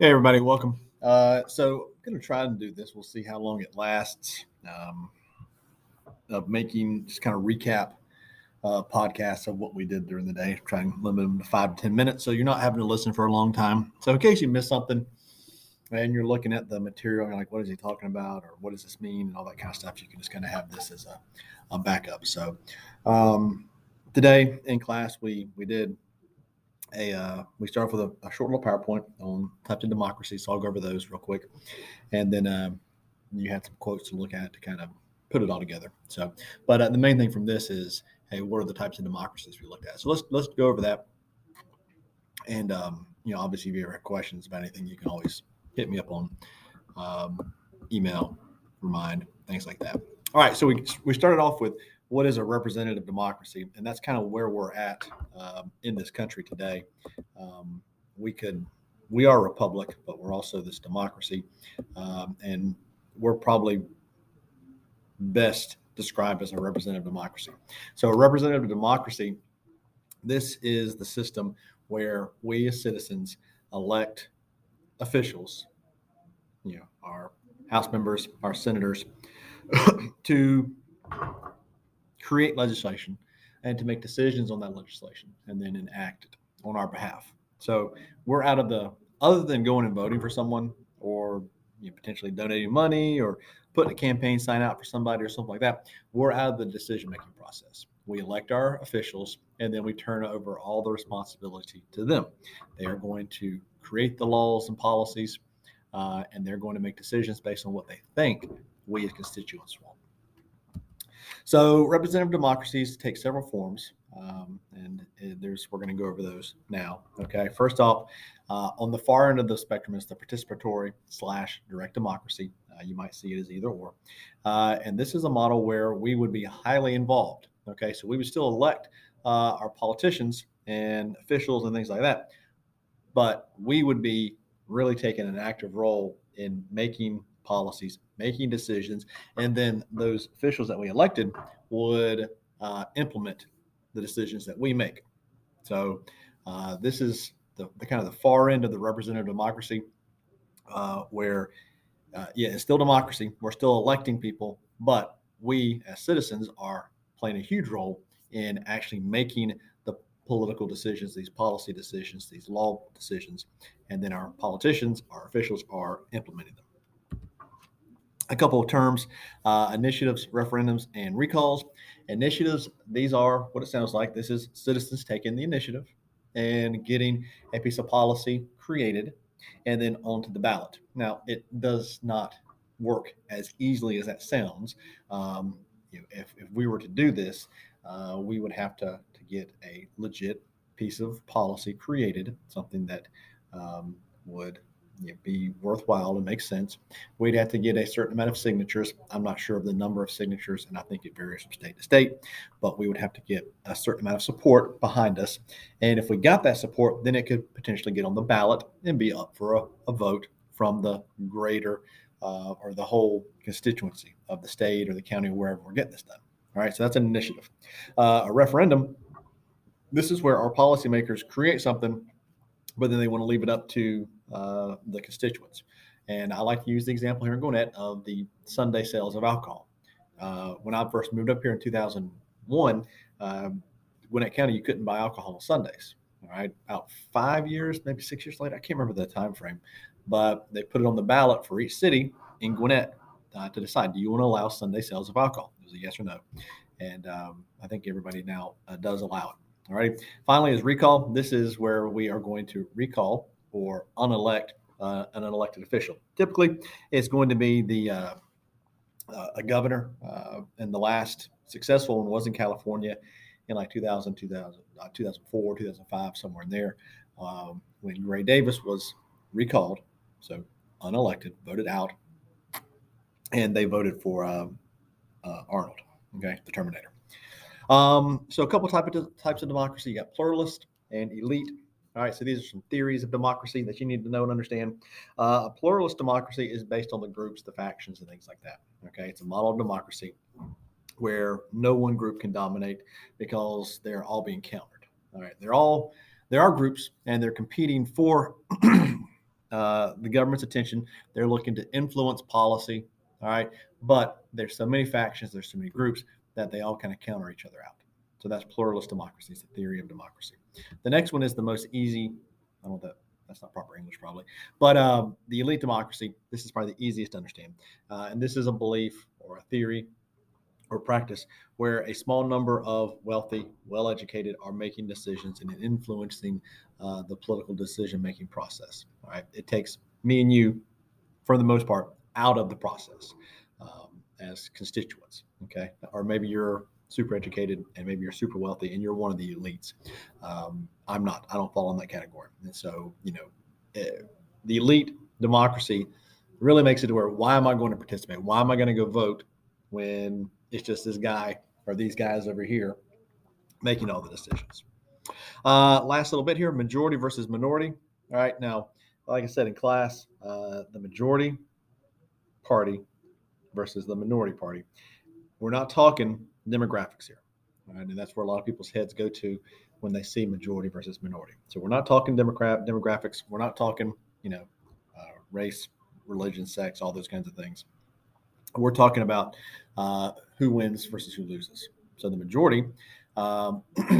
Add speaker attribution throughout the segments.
Speaker 1: Hey, everybody, welcome. Uh, so, I'm going to try and do this. We'll see how long it lasts. Um, of making just kind of recap uh, podcasts of what we did during the day, trying to limit them to five to 10 minutes. So, you're not having to listen for a long time. So, in case you miss something and you're looking at the material, you're like, what is he talking about? Or what does this mean? And all that kind of stuff, you can just kind of have this as a, a backup. So, um, today in class, we, we did a uh, we start off with a, a, short little PowerPoint on types of democracy. So I'll go over those real quick, and then um, you had some quotes to look at to kind of put it all together. So, but uh, the main thing from this is, hey, what are the types of democracies we looked at? So let's let's go over that. And um, you know, obviously, if you ever have questions about anything, you can always hit me up on um, email, remind things like that. All right, so we we started off with what is a representative democracy, and that's kind of where we're at um, in this country today. Um, we could, we are a republic, but we're also this democracy, um, and we're probably best described as a representative democracy. So, a representative democracy, this is the system where we as citizens elect officials, you know, our House members, our senators, to create legislation and to make decisions on that legislation and then enact it on our behalf. So we're out of the other than going and voting for someone or you know, potentially donating money or putting a campaign sign out for somebody or something like that. We're out of the decision making process. We elect our officials and then we turn over all the responsibility to them. They are going to create the laws and policies uh, and they're going to make decisions based on what they think we as constituents want. So representative democracies take several forms, um, and there's we're going to go over those now. Okay, first off, uh, on the far end of the spectrum is the participatory slash direct democracy. Uh, you might see it as either or, uh, and this is a model where we would be highly involved. Okay, so we would still elect uh, our politicians and officials and things like that, but we would be really taking an active role in making policies, making decisions, and then those officials that we elected would uh, implement the decisions that we make. So uh, this is the, the, kind of the far end of the representative democracy, uh, where uh, yeah, it's still democracy. We're still electing people, but we as citizens are playing a huge role in actually making the political decisions, these policy decisions, these law decisions, and then our politicians, our officials are implementing them a couple of terms uh, initiatives, referendums, and recalls. Initiatives, these are what it sounds like. This is citizens taking the initiative and getting a piece of policy created and then onto the ballot. Now, it does not work as easily as that sounds. Um, you know, if, if we were to do this, uh, we would have to, to get a legit piece of policy created, something that um, would you know, be worthwhile and make sense. We'd have to get a certain amount of signatures. I'm not sure of the number of signatures, and I think it varies from state to state, but we would have to get a certain amount of support behind us. And if we got that support, then it could potentially get on the ballot and be up for a, a vote from the greater uh, or the whole constituency of the state or the county or wherever we're getting this done. All right, so that's an initiative. Uh, a referendum, this is where our policymakers create something, but then they want to leave it up to uh, the constituents. And I like to use the example here in Gwinnett of the Sunday sales of alcohol. Uh, when I first moved up here in 2001, um, Gwinnett County, you couldn't buy alcohol on Sundays. All right, about five years, maybe six years later, I can't remember the time frame, but they put it on the ballot for each city in Gwinnett uh, to decide: do you want to allow Sunday sales of alcohol? It was a yes or no, and um, I think everybody now uh, does allow it. All right. Finally, is recall. This is where we are going to recall or unelect uh, an elected official. Typically, it's going to be the uh, uh, a governor, uh, and the last successful one was in California in like 2000, 2000 2004, 2005, somewhere in there. Um, when Gray Davis was recalled, so unelected, voted out, and they voted for uh, uh, Arnold, okay, the Terminator. Um, so a couple type of, types of democracy. You got pluralist and elite. All right, so these are some theories of democracy that you need to know and understand. Uh, a pluralist democracy is based on the groups, the factions, and things like that. Okay, it's a model of democracy where no one group can dominate because they're all being countered. All right, they're all there are groups and they're competing for uh, the government's attention. They're looking to influence policy. All right, but there's so many factions, there's so many groups that they all kind of counter each other out. So that's pluralist democracy. It's the theory of democracy. The next one is the most easy. I don't know that that's not proper English probably, but um, the elite democracy. This is probably the easiest to understand, uh, and this is a belief or a theory or practice where a small number of wealthy, well educated are making decisions and influencing uh, the political decision making process. All right. It takes me and you, for the most part, out of the process um, as constituents. Okay. Or maybe you're super educated and maybe you're super wealthy and you're one of the elites. Um, I'm not, I don't fall in that category. And so, you know, uh, the elite democracy really makes it to where why am I going to participate? Why am I going to go vote when it's just this guy or these guys over here making all the decisions. Uh, last little bit here majority versus minority. All right. Now, like I said in class, uh, the majority party versus the minority party. We're not talking demographics here. Right? And that's where a lot of people's heads go to when they see majority versus minority. So we're not talking democrat demographics. We're not talking, you know, uh, race, religion, sex, all those kinds of things. We're talking about uh, who wins versus who loses. So the majority, um,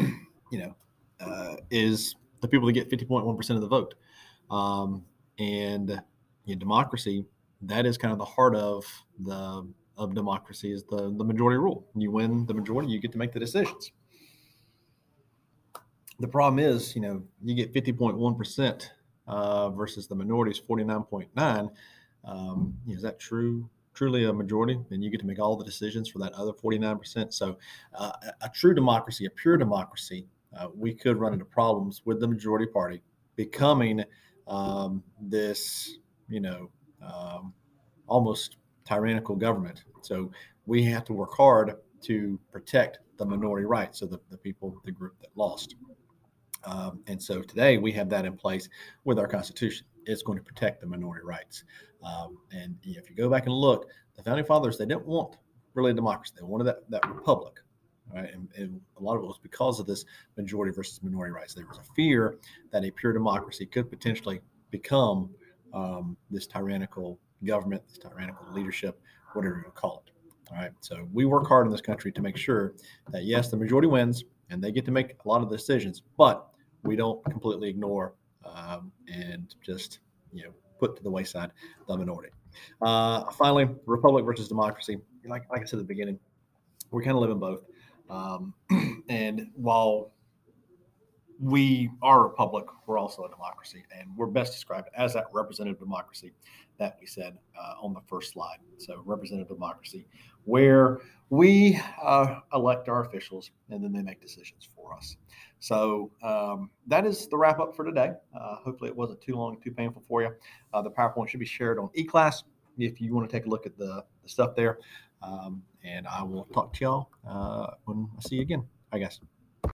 Speaker 1: you know, uh, is the people that get 50.1% of the vote. Um, and know, democracy, that is kind of the heart of the of democracy is the, the majority rule. You win the majority, you get to make the decisions. The problem is, you know, you get 50.1% uh, versus the minority is 49.9. Um, is that true? truly a majority, then you get to make all the decisions for that other 49%. So, uh, a true democracy, a pure democracy, uh, we could run into problems with the majority party becoming um, this, you know, um, almost tyrannical government. So, we have to work hard to protect the minority rights of the, the people, the group that lost. Um, and so today we have that in place with our Constitution. It's going to protect the minority rights. Um, and if you go back and look, the founding fathers they didn't want really a democracy; they wanted that that republic, right? And, and a lot of it was because of this majority versus minority rights. There was a fear that a pure democracy could potentially become um, this tyrannical government, this tyrannical leadership, whatever you call it. All right. So we work hard in this country to make sure that yes, the majority wins and they get to make a lot of decisions, but we don't completely ignore um, and just you know put to the wayside the minority. Uh, finally, republic versus democracy. Like, like I said at the beginning, we kind of live in both. Um, and while we are a republic, we're also a democracy, and we're best described as that representative democracy that we said uh, on the first slide. So, representative democracy, where we uh, elect our officials and then they make decisions for us. So, um, that is the wrap up for today. Uh, hopefully, it wasn't too long, too painful for you. Uh, the PowerPoint should be shared on eClass if you want to take a look at the, the stuff there. Um, and I will talk to y'all uh, when I see you again, I guess.